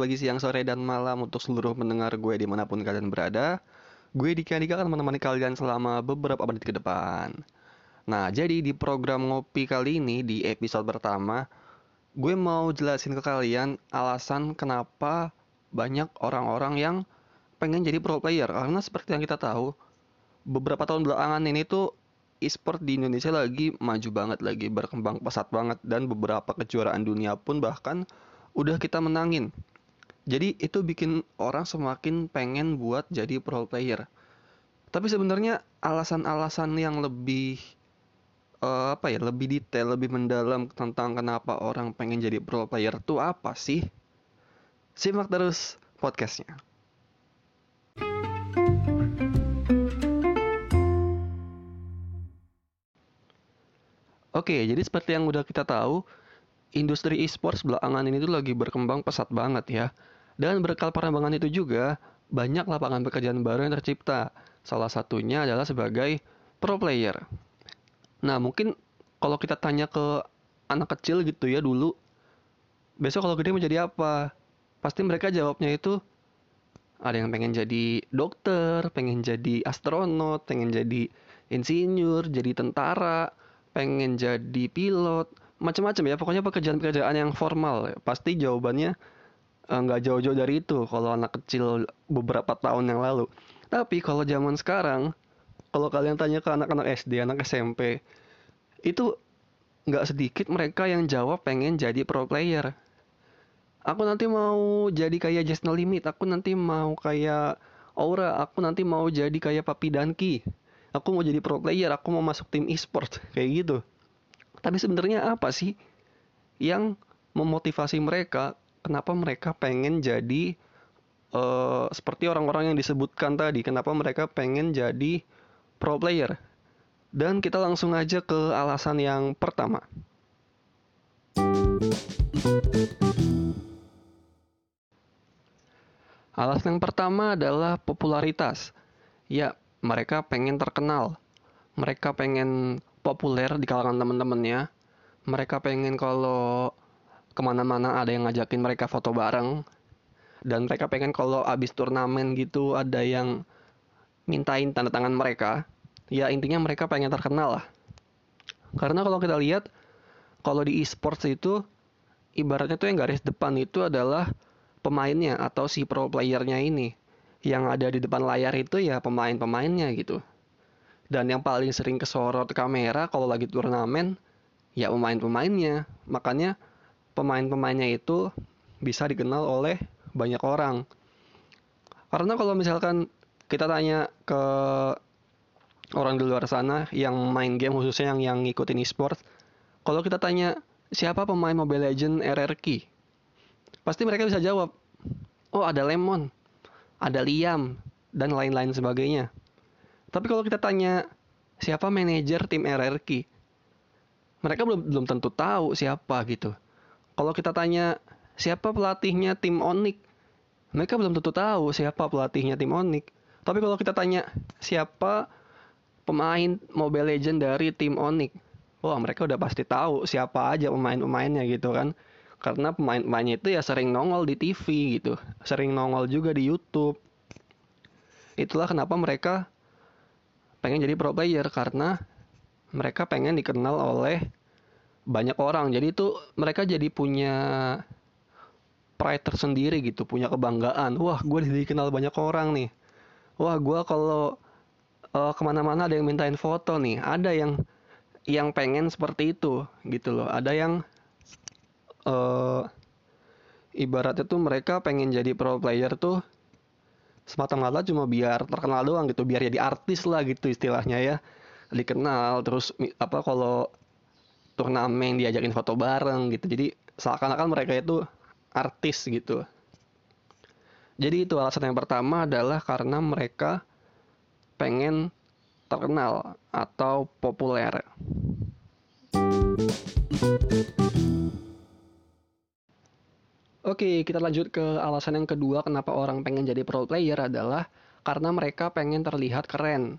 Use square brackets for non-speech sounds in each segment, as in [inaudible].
pagi, siang, sore, dan malam untuk seluruh pendengar gue di mana pun kalian berada. Gue Dika Dika akan menemani kalian selama beberapa menit ke depan. Nah, jadi di program ngopi kali ini, di episode pertama, gue mau jelasin ke kalian alasan kenapa banyak orang-orang yang pengen jadi pro player. Karena seperti yang kita tahu, beberapa tahun belakangan ini tuh e-sport di Indonesia lagi maju banget, lagi berkembang pesat banget, dan beberapa kejuaraan dunia pun bahkan udah kita menangin. Jadi itu bikin orang semakin pengen buat jadi pro player. Tapi sebenarnya alasan-alasan yang lebih uh, apa ya, lebih detail, lebih mendalam tentang kenapa orang pengen jadi pro player itu apa sih? Simak terus podcastnya. Oke, jadi seperti yang udah kita tahu, industri e-sports belakangan ini tuh lagi berkembang pesat banget ya. Dan berkal perkembangan itu juga, banyak lapangan pekerjaan baru yang tercipta. Salah satunya adalah sebagai pro player. Nah, mungkin kalau kita tanya ke anak kecil gitu ya dulu, besok kalau gede mau jadi apa? Pasti mereka jawabnya itu ada yang pengen jadi dokter, pengen jadi astronot, pengen jadi insinyur, jadi tentara, pengen jadi pilot, macam-macam ya pokoknya pekerjaan-pekerjaan yang formal pasti jawabannya nggak uh, jauh-jauh dari itu kalau anak kecil beberapa tahun yang lalu. Tapi kalau zaman sekarang kalau kalian tanya ke anak-anak SD anak SMP itu nggak sedikit mereka yang jawab pengen jadi pro player. Aku nanti mau jadi kayak Just No Limit aku nanti mau kayak Aura aku nanti mau jadi kayak Papi Danki. Aku mau jadi pro player aku mau masuk tim e-sport kayak gitu. Tapi sebenarnya apa sih yang memotivasi mereka? Kenapa mereka pengen jadi uh, seperti orang-orang yang disebutkan tadi? Kenapa mereka pengen jadi pro player? Dan kita langsung aja ke alasan yang pertama. Alasan yang pertama adalah popularitas. Ya, mereka pengen terkenal. Mereka pengen populer di kalangan temen-temennya. Mereka pengen kalau ke mana-mana ada yang ngajakin mereka foto bareng. Dan mereka pengen kalau abis turnamen gitu ada yang mintain tanda tangan mereka. Ya intinya mereka pengen terkenal lah. Karena kalau kita lihat, kalau di e-sports itu, ibaratnya tuh yang garis depan itu adalah pemainnya atau si pro playernya ini. Yang ada di depan layar itu ya pemain-pemainnya gitu. Dan yang paling sering kesorot kamera kalau lagi turnamen ya pemain-pemainnya. Makanya pemain-pemainnya itu bisa dikenal oleh banyak orang. Karena kalau misalkan kita tanya ke orang di luar sana yang main game khususnya yang yang ngikutin e-sport, kalau kita tanya siapa pemain Mobile Legend RRQ, pasti mereka bisa jawab, oh ada Lemon, ada Liam, dan lain-lain sebagainya. Tapi kalau kita tanya siapa manajer tim RRQ, mereka belum belum tentu tahu siapa gitu. Kalau kita tanya siapa pelatihnya tim Onyx, mereka belum tentu tahu siapa pelatihnya tim Onyx. Tapi kalau kita tanya siapa pemain Mobile Legend dari tim Onyx, wah mereka udah pasti tahu siapa aja pemain-pemainnya gitu kan. Karena pemain-pemainnya itu ya sering nongol di TV gitu, sering nongol juga di YouTube. Itulah kenapa mereka pengen jadi pro player karena mereka pengen dikenal oleh banyak orang. Jadi itu mereka jadi punya pride tersendiri gitu, punya kebanggaan. Wah, gue dikenal banyak orang nih. Wah, gue kalau uh, ke mana-mana ada yang mintain foto nih. Ada yang yang pengen seperti itu gitu loh. Ada yang uh, ibaratnya tuh mereka pengen jadi pro player tuh semata-mata cuma biar terkenal doang gitu biar jadi artis lah gitu istilahnya ya dikenal terus apa kalau turnamen diajakin foto bareng gitu jadi seakan-akan mereka itu artis gitu jadi itu alasan yang pertama adalah karena mereka pengen terkenal atau populer. Oke, kita lanjut ke alasan yang kedua kenapa orang pengen jadi pro player adalah karena mereka pengen terlihat keren.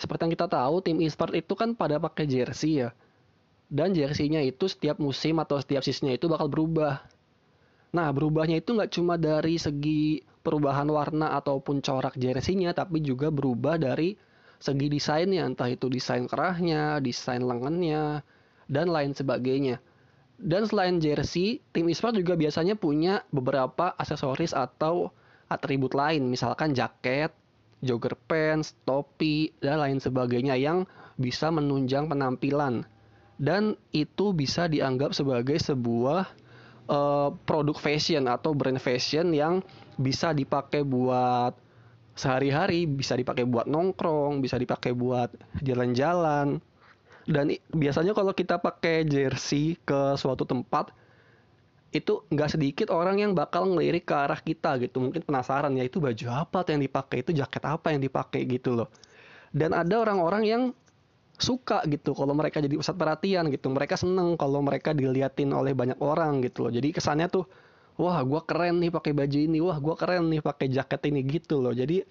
Seperti yang kita tahu, tim e-sport itu kan pada pakai jersey ya. Dan jersey-nya itu setiap musim atau setiap season itu bakal berubah. Nah, berubahnya itu nggak cuma dari segi perubahan warna ataupun corak jersey-nya, tapi juga berubah dari segi desainnya, entah itu desain kerahnya, desain lengannya, dan lain sebagainya. Dan selain jersey, tim e-sport juga biasanya punya beberapa aksesoris atau atribut lain, misalkan jaket, jogger pants, topi, dan lain sebagainya yang bisa menunjang penampilan. Dan itu bisa dianggap sebagai sebuah uh, produk fashion atau brand fashion yang bisa dipakai buat sehari-hari, bisa dipakai buat nongkrong, bisa dipakai buat jalan-jalan. Dan biasanya kalau kita pakai jersey ke suatu tempat, itu nggak sedikit orang yang bakal ngelirik ke arah kita gitu. Mungkin penasaran ya itu baju apa yang dipakai? Itu jaket apa yang dipakai? gitu loh. Dan ada orang-orang yang suka gitu kalau mereka jadi pusat perhatian gitu. Mereka seneng kalau mereka diliatin oleh banyak orang gitu loh. Jadi kesannya tuh wah gue keren nih pakai baju ini. Wah gue keren nih pakai jaket ini gitu loh. Jadi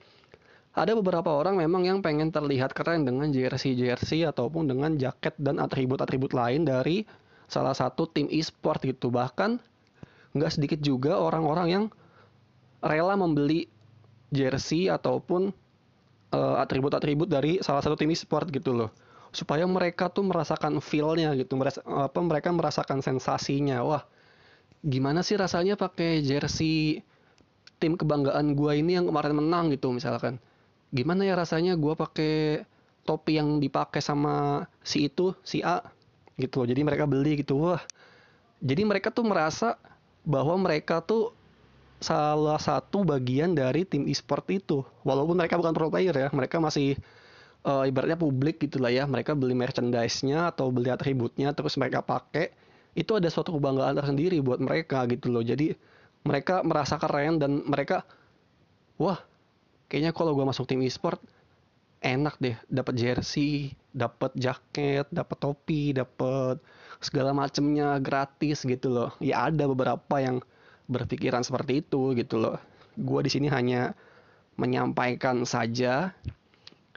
ada beberapa orang memang yang pengen terlihat keren dengan jersey jersey ataupun dengan jaket dan atribut-atribut lain dari salah satu tim e-sport gitu. Bahkan nggak sedikit juga orang-orang yang rela membeli jersey ataupun uh, atribut-atribut dari salah satu tim e-sport gitu loh supaya mereka tuh merasakan feel-nya gitu merasa, apa mereka merasakan sensasinya. Wah gimana sih rasanya pakai jersey tim kebanggaan gue ini yang kemarin menang gitu misalkan? Gimana ya rasanya gue pakai topi yang dipakai sama si itu si A gitu. Loh jadi mereka beli gitu. Wah jadi mereka tuh merasa bahwa mereka tuh salah satu bagian dari tim e-sport itu. Walaupun mereka bukan pro player ya mereka masih uh, ibaratnya publik gitulah ya. Mereka beli merchandise-nya atau beli atributnya terus mereka pakai. Itu ada suatu kebanggaan tersendiri buat mereka gitu loh. Jadi mereka merasa keren dan mereka wah kayaknya kalau gue masuk tim e-sport enak deh. Dapat jersey dapat jaket dapat topi dapat segala macemnya gratis gitu loh. Ya ada beberapa yang berpikiran seperti itu gitu loh. Gue di sini hanya menyampaikan saja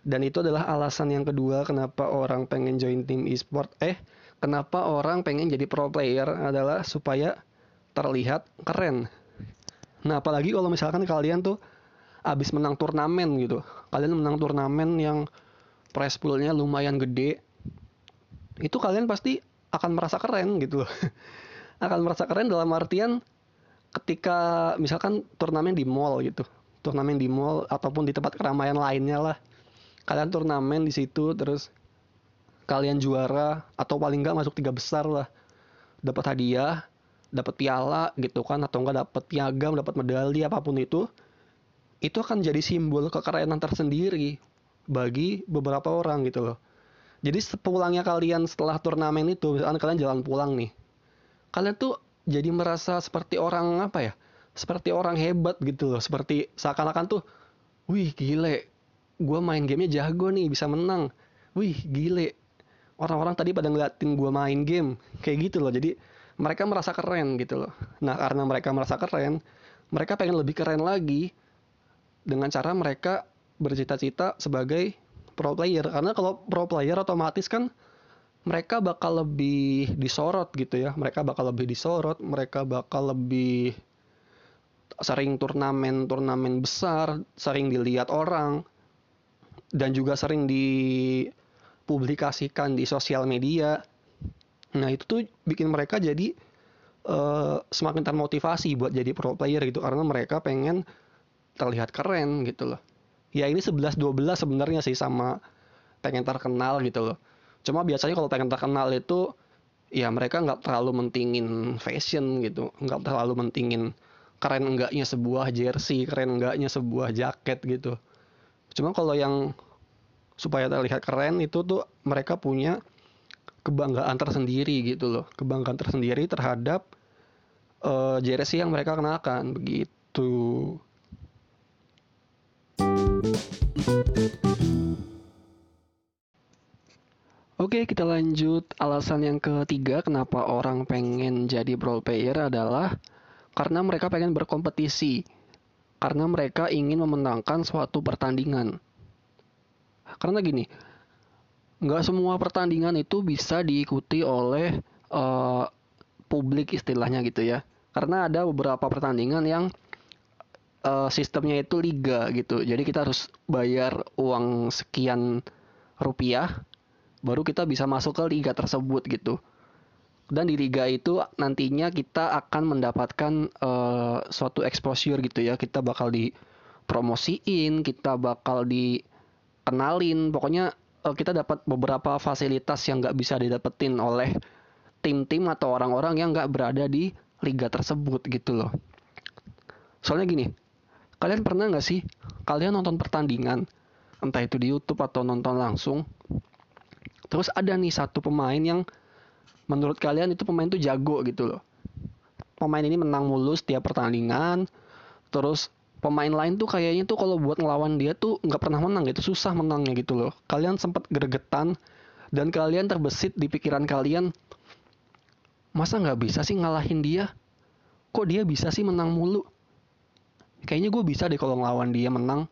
dan itu adalah alasan yang kedua kenapa orang pengen join tim e-sport. Eh, kenapa orang pengen jadi pro player adalah supaya terlihat keren. Nah, apalagi kalau misalkan kalian tuh abis menang turnamen gitu. Kalian menang turnamen yang prize poolnya lumayan gede. Itu kalian pasti akan merasa keren gitu [laughs] akan merasa keren dalam artian ketika misalkan turnamen di mall gitu. Turnamen di mall ataupun di tempat keramaian lainnya lah kalian turnamen di situ terus kalian juara atau paling nggak masuk tiga besar lah. Dapat hadiah dapat piala gitu kan atau enggak dapat piagam dapat medali apa pun itu itu akan jadi simbol kekerenan tersendiri bagi beberapa orang gitu loh. Jadi sepulangnya kalian setelah turnamen itu misalkan kalian jalan pulang nih kalian tuh jadi merasa seperti orang apa ya seperti orang hebat gitu loh. Seperti seakan-akan tuh wih gile gue main gamenya jago nih bisa menang. Wih gile. Orang-orang tadi pada ngeliatin gue main game kayak gitu loh. Jadi mereka merasa keren gitu loh. Nah karena mereka merasa keren mereka pengen lebih keren lagi dengan cara mereka bercita-cita sebagai pro player. Karena kalau pro player otomatis kan mereka bakal lebih disorot gitu ya. Mereka bakal lebih disorot mereka bakal lebih sering turnamen turnamen besar sering dilihat orang dan juga sering dipublikasikan di sosial media. Nah itu tuh bikin mereka jadi uh, semakin termotivasi buat jadi pro player gitu karena mereka pengen terlihat keren gitu loh. Ya ini 11-12 sebenarnya sih sama pengen terkenal gitu loh. Cuma biasanya kalau pengen terkenal itu ya mereka nggak terlalu mentingin fashion gitu, nggak terlalu mentingin keren enggaknya sebuah jersey, keren enggaknya sebuah jaket gitu. Cuma kalau yang supaya terlihat keren itu tuh mereka punya kebanggaan tersendiri gitu loh. Kebanggaan tersendiri terhadap uh, jersey yang mereka kenakan begitu. Oke, kita lanjut. Alasan yang ketiga kenapa orang pengen jadi pro player adalah karena mereka pengen berkompetisi karena mereka ingin memenangkan suatu pertandingan. Karena gini, nggak semua pertandingan itu bisa diikuti oleh uh, publik istilahnya gitu ya. karena ada beberapa pertandingan yang uh, sistemnya itu liga gitu jadi kita harus bayar uang sekian rupiah baru kita bisa masuk ke liga tersebut gitu dan di liga itu nantinya kita akan mendapatkan uh, suatu exposure gitu ya kita bakal dipromosiin kita bakal dikenalin pokoknya uh, kita dapat beberapa fasilitas yang nggak bisa didapetin oleh tim-tim atau orang-orang yang nggak berada di liga tersebut gitu loh. Soalnya gini, kalian pernah nggak sih kalian nonton pertandingan, entah itu di YouTube atau nonton langsung, terus ada nih satu pemain yang menurut kalian itu pemain tuh jago gitu loh. Pemain ini menang mulus tiap pertandingan, terus pemain lain tuh kayaknya tuh kalau buat ngelawan dia tuh nggak pernah menang gitu, susah menangnya gitu loh. Kalian sempat gregetan dan kalian terbesit di pikiran kalian, masa nggak bisa sih ngalahin dia kok dia bisa sih menang mulu kayaknya gue bisa deh kalau ngelawan dia menang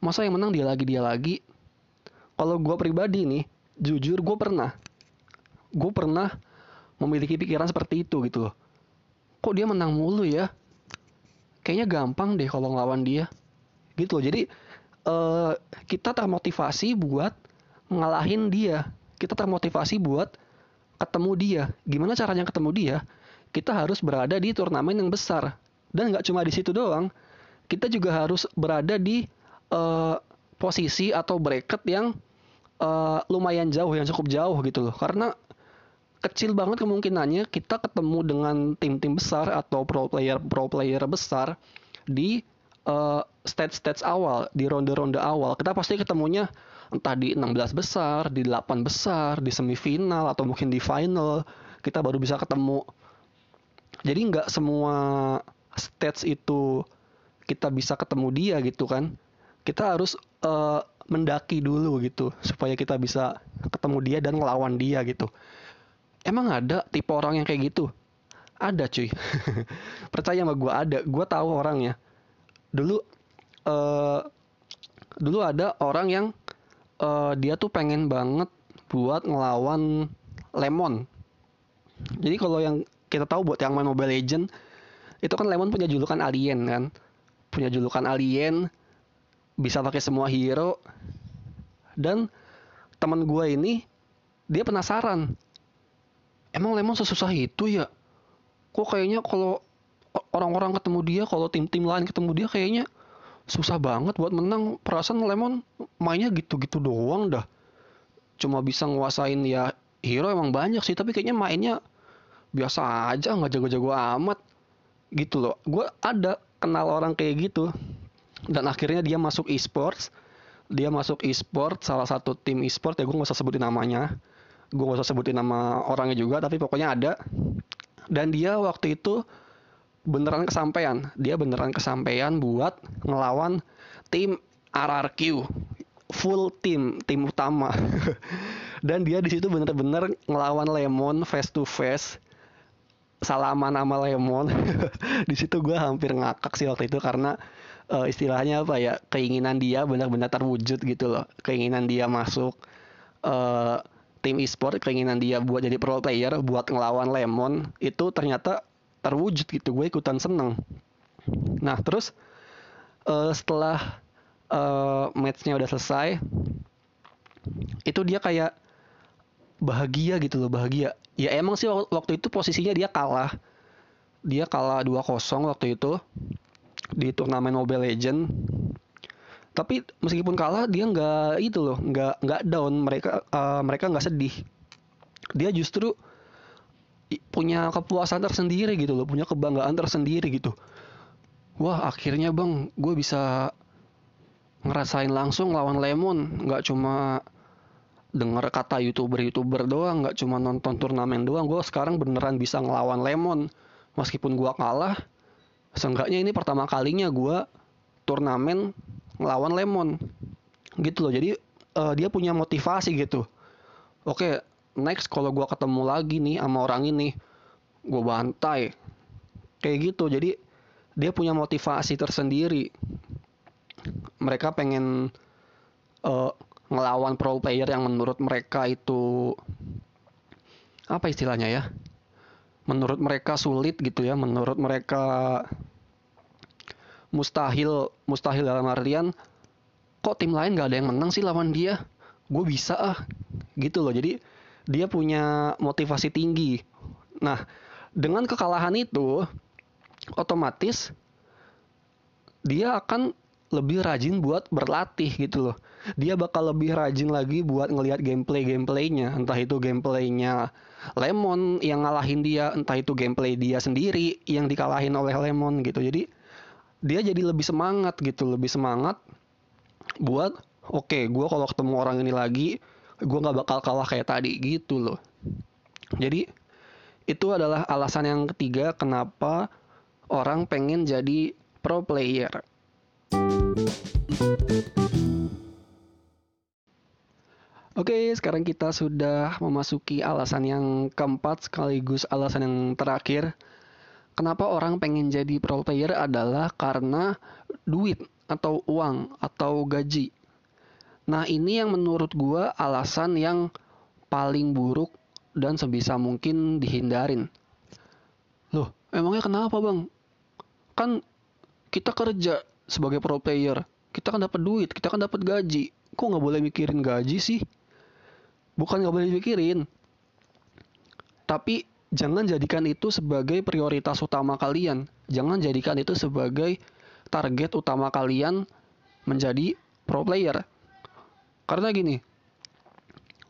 masa yang menang dia lagi dia lagi kalau gue pribadi nih jujur gue pernah gue pernah memiliki pikiran seperti itu gitu loh kok dia menang mulu ya kayaknya gampang deh kalau ngelawan dia gitu loh jadi uh, kita termotivasi buat ngalahin dia kita termotivasi buat ketemu dia. Gimana caranya ketemu dia? Kita harus berada di turnamen yang besar. Dan nggak cuma di situ doang, kita juga harus berada di uh, posisi atau bracket yang uh, lumayan jauh, yang cukup jauh gitu loh. Karena kecil banget kemungkinannya kita ketemu dengan tim-tim besar atau pro player pro player besar di uh, stage-stage awal, di ronde-ronde awal. Kita pasti ketemunya entah di 16 besar, di 8 besar, di semifinal atau mungkin di final kita baru bisa ketemu. Jadi nggak semua stats itu kita bisa ketemu dia gitu kan. Kita harus uh, mendaki dulu gitu supaya kita bisa ketemu dia dan ngelawan dia gitu. Emang ada tipe orang yang kayak gitu? Ada cuy. [laughs] Percaya sama gue ada. Gue tahu orangnya. Dulu uh, dulu ada orang yang uh, dia tuh pengen banget buat ngelawan Lemon. Jadi kalau yang kita tahu buat yang main Mobile Legend itu kan Lemon punya julukan alien kan. Punya julukan alien, bisa pakai semua hero. Dan teman gue ini dia penasaran. Emang Lemon sesusah itu ya? Kok kayaknya kalau orang-orang ketemu dia, kalau tim-tim lain ketemu dia kayaknya susah banget buat menang. Perasaan Lemon mainnya gitu-gitu doang dah. Cuma bisa nguasain ya hero emang banyak sih tapi kayaknya mainnya biasa aja nggak jago-jago amat. Gitu loh. Gue ada kenal orang kayak gitu. Dan akhirnya dia masuk e-sports. Dia masuk e-sport salah satu tim e-sport ya gue nggak usah sebutin namanya gue nggak usah sebutin nama orangnya juga tapi pokoknya ada. Dan dia waktu itu beneran kesampaian. Dia beneran kesampaian buat ngelawan tim RRQ full tim tim utama. [laughs] Dan dia di situ bener-bener ngelawan Lemon face to face. Salaman sama Lemon. [laughs] Di situ gue hampir ngakak sih waktu itu karena uh, istilahnya apa ya keinginan dia benar-benar terwujud gitu loh. Keinginan dia masuk uh, tim e-sport keinginan dia buat jadi pro player buat ngelawan Lemon itu ternyata terwujud gitu. Gue ikutan seneng. Nah terus uh, setelah uh, matchnya udah selesai itu dia kayak bahagia gitu loh bahagia. Ya emang sih waktu itu posisinya dia kalah. Dia kalah 2-0 waktu itu di turnamen Mobile Legend tapi meskipun kalah dia nggak itu loh nggak nggak down mereka uh, mereka nggak sedih dia justru punya kepuasan tersendiri gitu loh, punya kebanggaan tersendiri gitu. Wah akhirnya bang, gue bisa ngerasain langsung lawan Lemon, nggak cuma denger kata youtuber-youtuber doang, nggak cuma nonton turnamen doang. Gue sekarang beneran bisa ngelawan Lemon, meskipun gue kalah. Seenggaknya ini pertama kalinya gue turnamen ngelawan Lemon, gitu loh. Jadi uh, dia punya motivasi gitu. Oke, next kalau gue ketemu lagi nih sama orang ini gue bantai. Kayak gitu. Jadi dia punya motivasi tersendiri. Mereka pengen uh, ngelawan pro player yang menurut mereka itu apa istilahnya ya? Menurut mereka sulit gitu ya. Menurut mereka mustahil mustahil dalam artian kok tim lain gak ada yang menang sih lawan dia? Gue bisa ah. Gitu loh. Jadi dia punya motivasi tinggi. Nah dengan kekalahan itu otomatis dia akan lebih rajin buat berlatih gitu loh. Dia bakal lebih rajin lagi buat ngelihat gameplay gameplaynya, entah itu gameplaynya Lemon yang ngalahin dia, entah itu gameplay dia sendiri yang dikalahin oleh Lemon gitu. Jadi dia jadi lebih semangat gitu, lebih semangat buat oke, okay, gue kalau ketemu orang ini lagi, gue nggak bakal kalah kayak tadi gitu loh. Jadi itu adalah alasan yang ketiga kenapa orang pengen jadi pro player. Oke, sekarang kita sudah memasuki alasan yang keempat sekaligus alasan yang terakhir. Kenapa orang pengen jadi pro player adalah karena duit atau uang atau gaji. Nah, ini yang menurut gua alasan yang paling buruk dan sebisa mungkin dihindarin. Loh, emangnya kenapa, Bang? Kan kita kerja sebagai pro player, kita kan dapat duit, kita kan dapat gaji. Kok nggak boleh mikirin gaji sih? Bukan nggak boleh mikirin, tapi jangan jadikan itu sebagai prioritas utama kalian. Jangan jadikan itu sebagai target utama kalian menjadi pro player. Karena gini,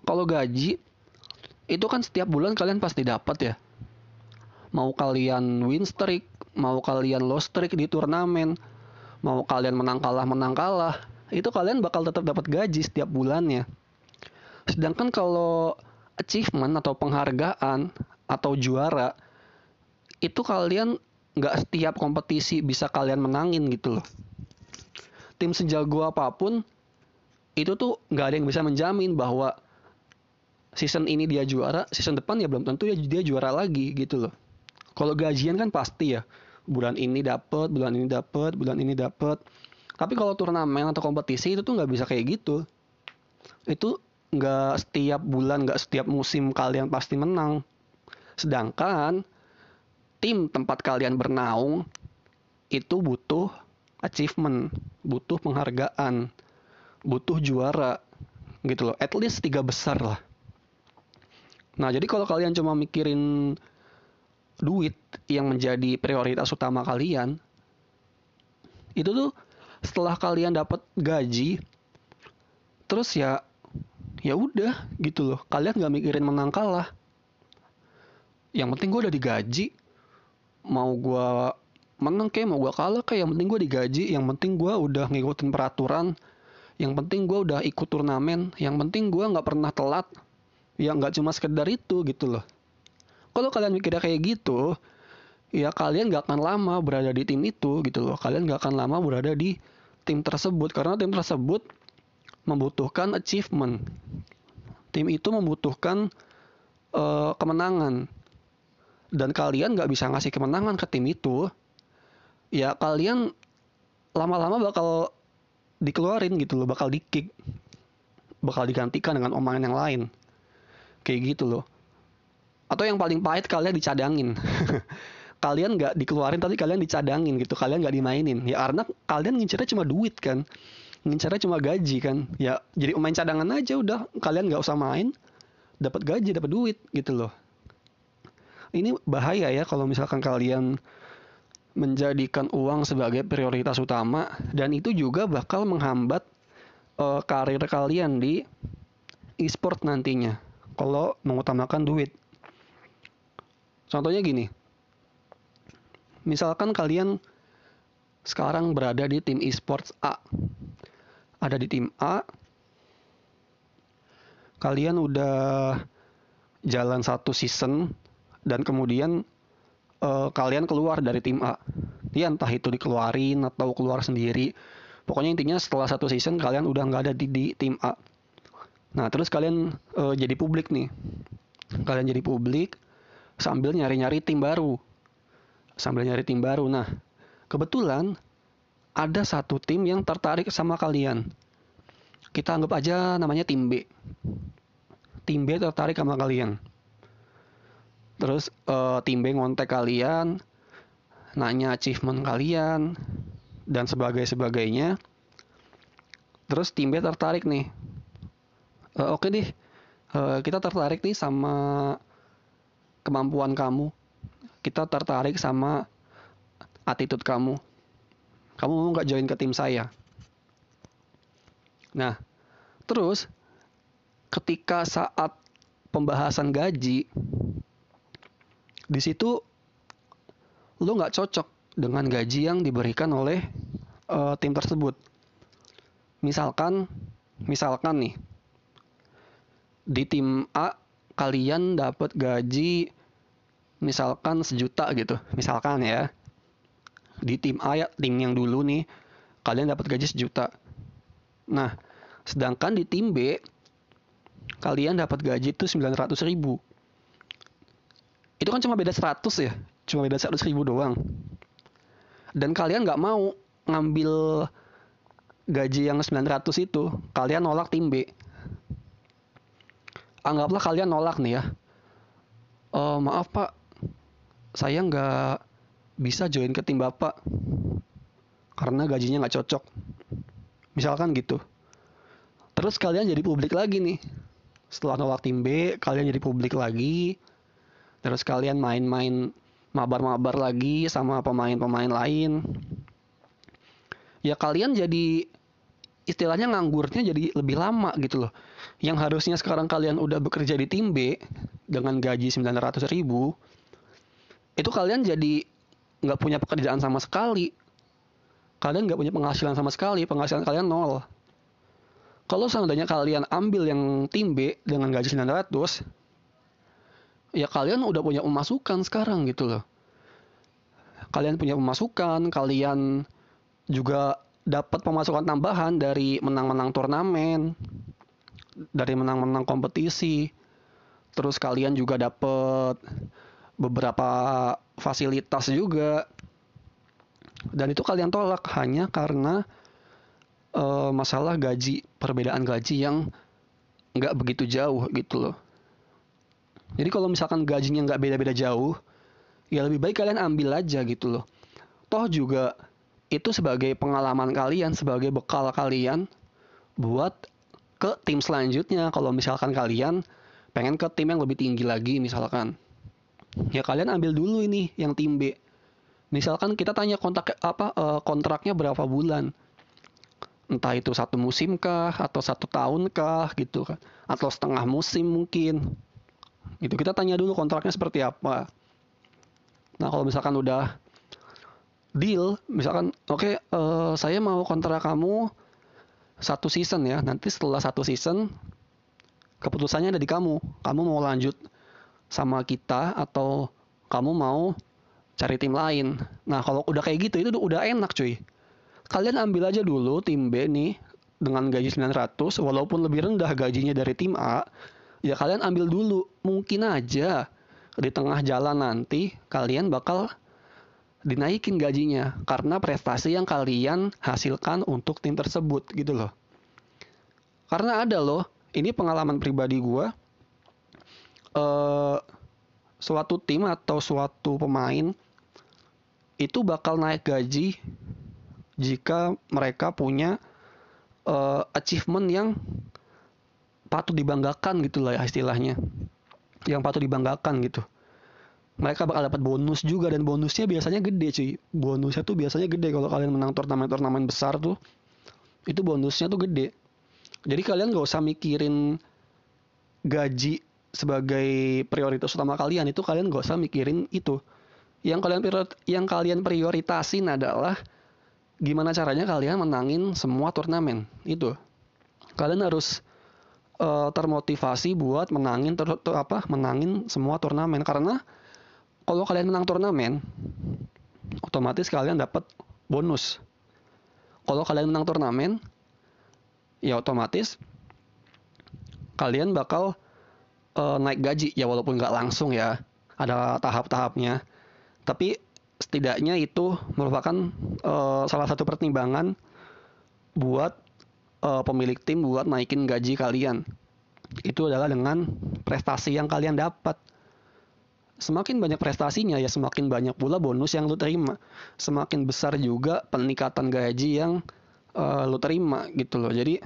kalau gaji itu kan setiap bulan kalian pasti dapat ya. Mau kalian win streak, mau kalian lost streak di turnamen, mau kalian menang kalah menang kalah itu kalian bakal tetap dapat gaji setiap bulannya sedangkan kalau achievement atau penghargaan atau juara itu kalian nggak setiap kompetisi bisa kalian menangin gitu loh tim sejago apa pun itu tuh nggak ada yang bisa menjamin bahwa season ini dia juara season depan ya belum tentu ya dia juara lagi gitu loh kalau gajian kan pasti ya bulan ini dapat, bulan ini dapat, bulan ini dapat. Tapi kalau turnamen atau kompetisi itu tuh nggak bisa kayak gitu. Itu nggak setiap bulan, nggak setiap musim kalian pasti menang. Sedangkan tim tempat kalian bernaung itu butuh achievement, butuh penghargaan, butuh juara gitu loh. At least tiga besar lah. Nah jadi kalau kalian cuma mikirin duit yang menjadi prioritas utama kalian itu tuh setelah kalian dapat gaji terus ya ya udah gitu loh kalian nggak mikirin menang kalah yang penting gue udah digaji. Mau gue menang kayak mau gue kalah kayak yang penting gue digaji. Yang penting gue udah ngikutin peraturan. Yang penting gue udah ikut turnamen. Yang penting gue nggak pernah telat. Ya nggak cuma sekedar itu gitu loh. Kalau kalian mikirnya kayak gitu, ya kalian gak akan lama berada di tim itu gitu loh. Kalian gak akan lama berada di tim tersebut. Karena tim tersebut membutuhkan achievement. Tim itu membutuhkan uh, kemenangan dan kalian gak bisa ngasih kemenangan ke tim itu, ya kalian lama-lama bakal dikeluarin gitu loh, bakal di kick, bakal digantikan dengan omongan yang lain, kayak gitu loh. Atau yang paling pahit kalian dicadangin. [laughs] Kalian nggak dikeluarin tapi kalian dicadangin gitu kalian nggak dimainin. Ya karena kalian ngincernya cuma duit kan ngincernya cuma gaji kan. Ya jadi main cadangan aja udah kalian nggak usah main dapat gaji dapat duit gitu loh ini bahaya ya kalau misalkan kalian menjadikan uang sebagai prioritas utama dan itu juga bakal menghambat uh, karir kalian di e-sport nantinya kalau mengutamakan duit. Contohnya gini, misalkan kalian sekarang berada di tim esports A, ada di tim A, kalian udah jalan satu season dan kemudian uh, kalian keluar dari tim A. Ya entah itu dikeluarin atau keluar sendiri. Pokoknya intinya setelah satu season kalian udah nggak ada di, di tim A. Nah terus kalian uh, jadi publik nih. Kalian jadi publik sambil nyari-nyari tim baru. Sambil nyari tim baru. Nah, kebetulan ada satu tim yang tertarik sama kalian. Kita anggap aja namanya tim B. Tim B tertarik sama kalian. Terus uh, tim B ngontek kalian nanya achievement kalian dan sebagai sebagainya terus tim tertarik nih. Uh, oke okay deh. Uh, kita tertarik nih sama kemampuan kamu. Kita tertarik sama attitude kamu. Kamu mau nggak join ke tim saya? Nah terus ketika saat pembahasan gaji di situ lo nggak cocok dengan gaji yang diberikan oleh uh, tim tersebut. Misalkan, misalkan nih di tim A kalian dapat gaji misalkan sejuta gitu, misalkan ya. Di tim A ya, tim yang dulu nih kalian dapat gaji sejuta. Nah, sedangkan di tim B kalian dapat gaji itu 900 ribu. Itu kan cuma beda 100 ya. Cuma beda 100 ribu doang. Dan kalian nggak mau ngambil gaji yang 900 itu. Kalian nolak tim B anggaplah kalian nolak nih ya. Uh, maaf pak. Saya nggak bisa join ke tim bapak. Karena gajinya nggak cocok. Misalkan gitu. Terus kalian jadi publik lagi nih. Setelah nolak tim B kalian jadi publik lagi terus kalian main-main mabar-mabar lagi sama pemain-pemain lain. Ya kalian jadi istilahnya nganggurnya jadi lebih lama gitu loh. Yang harusnya sekarang kalian udah bekerja di tim B dengan gaji 900 ribu itu kalian jadi nggak punya pekerjaan sama sekali. Kalian nggak punya penghasilan sama sekali penghasilan kalian nol. Kalau seandainya kalian ambil yang tim B dengan gaji 900 ya kalian udah punya pemasukan sekarang gitu loh. Kalian punya pemasukan, kalian juga dapat pemasukan tambahan dari menang-menang turnamen, dari menang-menang kompetisi. Terus kalian juga dapat beberapa fasilitas juga. Dan itu kalian tolak hanya karena uh, masalah gaji, perbedaan gaji yang nggak begitu jauh gitu loh. Jadi kalau misalkan gajinya nggak beda-beda jauh, ya lebih baik kalian ambil aja gitu loh. Toh juga itu sebagai pengalaman kalian, sebagai bekal kalian buat ke tim selanjutnya. Kalau misalkan kalian pengen ke tim yang lebih tinggi lagi misalkan. Ya kalian ambil dulu ini yang tim B. Misalkan kita tanya kontak apa eh, kontraknya berapa bulan entah itu satu musim kah atau satu tahun kah gitu kan atau setengah musim mungkin Gitu. Kita tanya dulu kontraknya seperti apa. Nah, kalau misalkan udah deal, misalkan oke okay, uh, eh, saya mau kontrak kamu satu season ya. Nanti setelah satu season keputusannya ada di kamu. Kamu mau lanjut sama kita atau kamu mau cari tim lain. Nah, kalau udah kayak gitu itu udah enak cuy. Kalian ambil aja dulu tim B nih dengan gaji 900 walaupun lebih rendah gajinya dari tim A ya kalian ambil dulu. Mungkin aja di tengah jalan nanti kalian bakal dinaikin gajinya karena prestasi yang kalian hasilkan untuk tim tersebut gitu loh. Karena ada loh ini pengalaman pribadi gue uh, suatu tim atau suatu pemain itu bakal naik gaji jika mereka punya uh, achievement yang patut dibanggakan gitu lah ya istilahnya. Yang patut dibanggakan gitu. Mereka bakal dapat bonus juga dan bonusnya biasanya gede cuy. Bonusnya tuh biasanya gede. Kalau kalian menang turnamen-turnamen besar tuh itu bonusnya tuh gede. Jadi kalian gak usah mikirin gaji sebagai prioritas utama kalian. Itu kalian gak usah mikirin itu. Yang kalian yang kalian prioritasin adalah gimana caranya kalian menangin semua turnamen. Itu. Kalian harus uh, termotivasi buat menangin ter, ter, apa menangin semua turnamen. Karena kalau kalian menang turnamen otomatis kalian dapat bonus. Kalau kalian menang turnamen ya otomatis kalian bakal uh, naik gaji. Ya walaupun nggak langsung ya ada tahap-tahapnya. Tapi setidaknya itu merupakan uh, salah satu pertimbangan buat uh, pemilik tim buat naikin gaji kalian. Itu adalah dengan prestasi yang kalian dapat. semakin banyak prestasinya ya semakin banyak pula bonus yang lu terima. Semakin besar juga peningkatan gaji yang uh, lu terima gitu loh. Jadi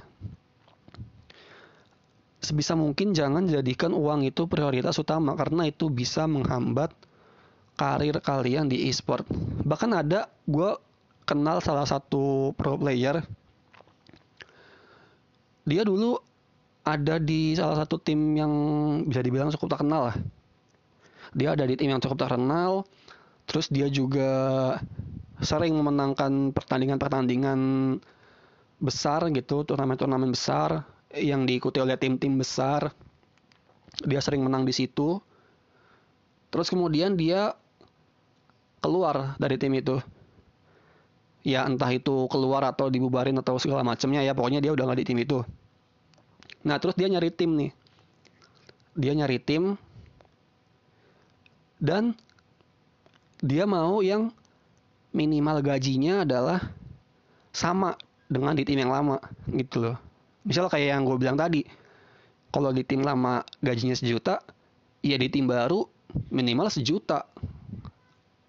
sebisa mungkin jangan jadikan uang itu prioritas utama karena itu bisa menghambat karir kalian di e-sport. Bahkan ada gue kenal salah satu pro player. Dia dulu ada di salah satu tim yang bisa dibilang cukup terkenal lah. Dia ada di tim yang cukup terkenal terus dia juga sering memenangkan pertandingan-pertandingan besar gitu turnamen-turnamen besar yang diikuti oleh tim-tim besar. Dia sering menang di situ. Terus kemudian dia keluar dari tim itu ya entah itu keluar atau dibubarin atau segala macamnya ya pokoknya dia udah nggak di tim itu. Nah terus dia nyari tim nih. Dia nyari tim dan dia mau yang minimal gajinya adalah sama dengan di tim yang lama gitu loh. Misal kayak yang gue bilang tadi, kalau di tim lama gajinya sejuta, ya di tim baru minimal sejuta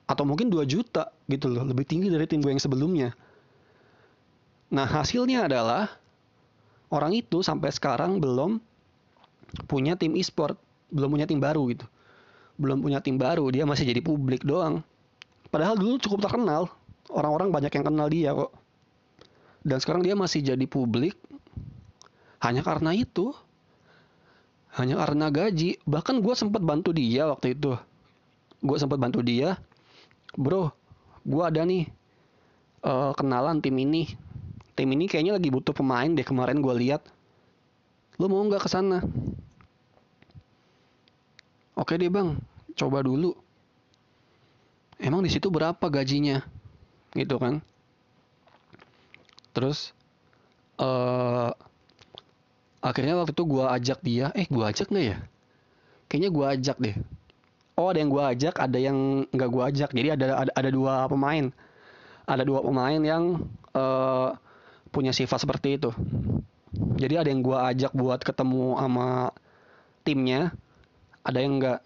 atau mungkin dua juta gitu loh, lebih tinggi dari tim gue yang sebelumnya. Nah hasilnya adalah orang itu sampai sekarang belum punya tim e-sport, belum punya tim baru gitu. Belum punya tim baru dia masih jadi publik doang. Padahal dulu cukup terkenal orang-orang banyak yang kenal dia kok. Dan sekarang dia masih jadi publik hanya karena itu. Hanya karena gaji. Bahkan gue sempat bantu dia waktu itu. Gue sempat bantu dia bro gue ada nih uh, kenalan tim ini tim ini kayaknya lagi butuh pemain deh kemarin gue lihat lo mau nggak ke sana Oke deh bang, coba dulu. Emang di situ berapa gajinya? Gitu kan? Terus uh, akhirnya waktu itu gue ajak dia, eh gue ajak nggak ya? Kayaknya gue ajak deh. Oh ada yang gue ajak, ada yang nggak gue ajak. Jadi ada, ada ada dua pemain, ada dua pemain yang uh, punya sifat seperti itu. Jadi ada yang gue ajak buat ketemu sama timnya, ada yang enggak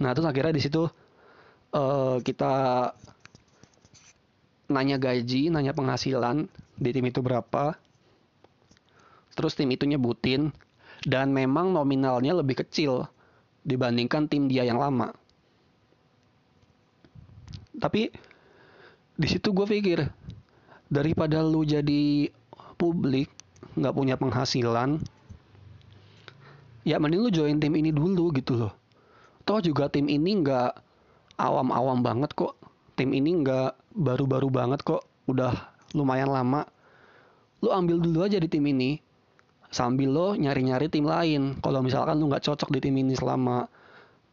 nah terus akhirnya di situ uh, kita nanya gaji nanya penghasilan di tim itu berapa. Terus tim itu nyebutin dan memang nominalnya lebih kecil dibandingkan tim dia yang lama. Tapi di situ gue pikir daripada lu jadi publik nggak punya penghasilan ya mending lu join tim ini dulu gitu loh. Toh juga tim ini nggak awam-awam banget kok. Tim ini nggak baru-baru banget kok. Udah lumayan lama. Lu ambil dulu aja di tim ini sambil lo nyari-nyari tim lain. Kalau misalkan lu nggak cocok di tim ini selama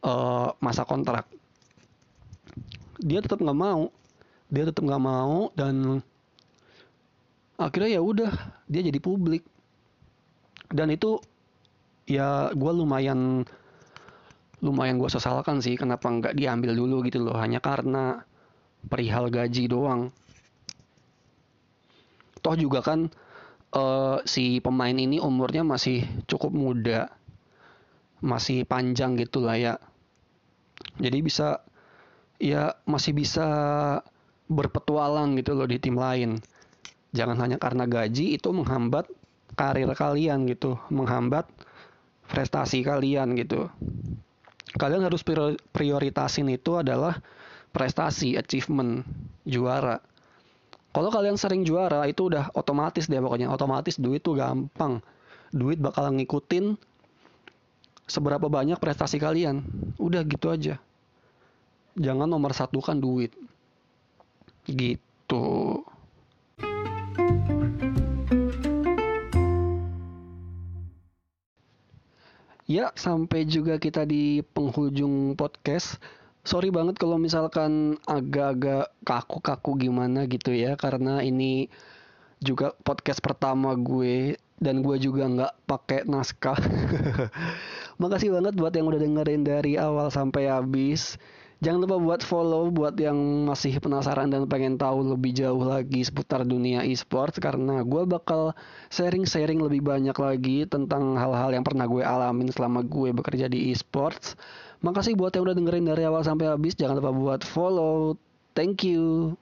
uh, masa kontrak. Dia tetap nggak mau. Dia tetap nggak mau dan akhirnya ya udah dia jadi publik. Dan itu ya gue lumayan lumayan gue sesalkan sih kenapa nggak diambil dulu gitu loh. Hanya karena perihal gaji doang. Toh juga kan uh, si pemain ini umurnya masih cukup muda masih panjang gitu lah ya jadi bisa ya masih bisa berpetualang gitu loh di tim lain jangan hanya karena gaji itu menghambat karir kalian gitu menghambat prestasi kalian gitu. Kalian harus prioritasin itu adalah prestasi, achievement, juara. Kalau kalian sering juara itu udah otomatis deh pokoknya, otomatis duit tuh gampang. Duit bakal ngikutin seberapa banyak prestasi kalian. Udah gitu aja. Jangan nomor satu kan duit. Gitu. Ya, sampai juga kita di penghujung podcast sorry banget kalau misalkan agak-agak kaku-kaku gimana gitu ya karena ini juga podcast pertama gue dan gue juga nggak pakai naskah. [laughs] Makasih banget buat yang udah dengerin dari awal sampai habis. Jangan lupa buat follow buat yang masih penasaran dan pengen tahu lebih jauh lagi seputar dunia e-sports karena gue bakal sharing-sharing lebih banyak lagi tentang hal-hal yang pernah gue alamin selama gue bekerja di e-sports. Makasih buat yang udah dengerin dari awal sampai habis. Jangan lupa buat follow. Thank you.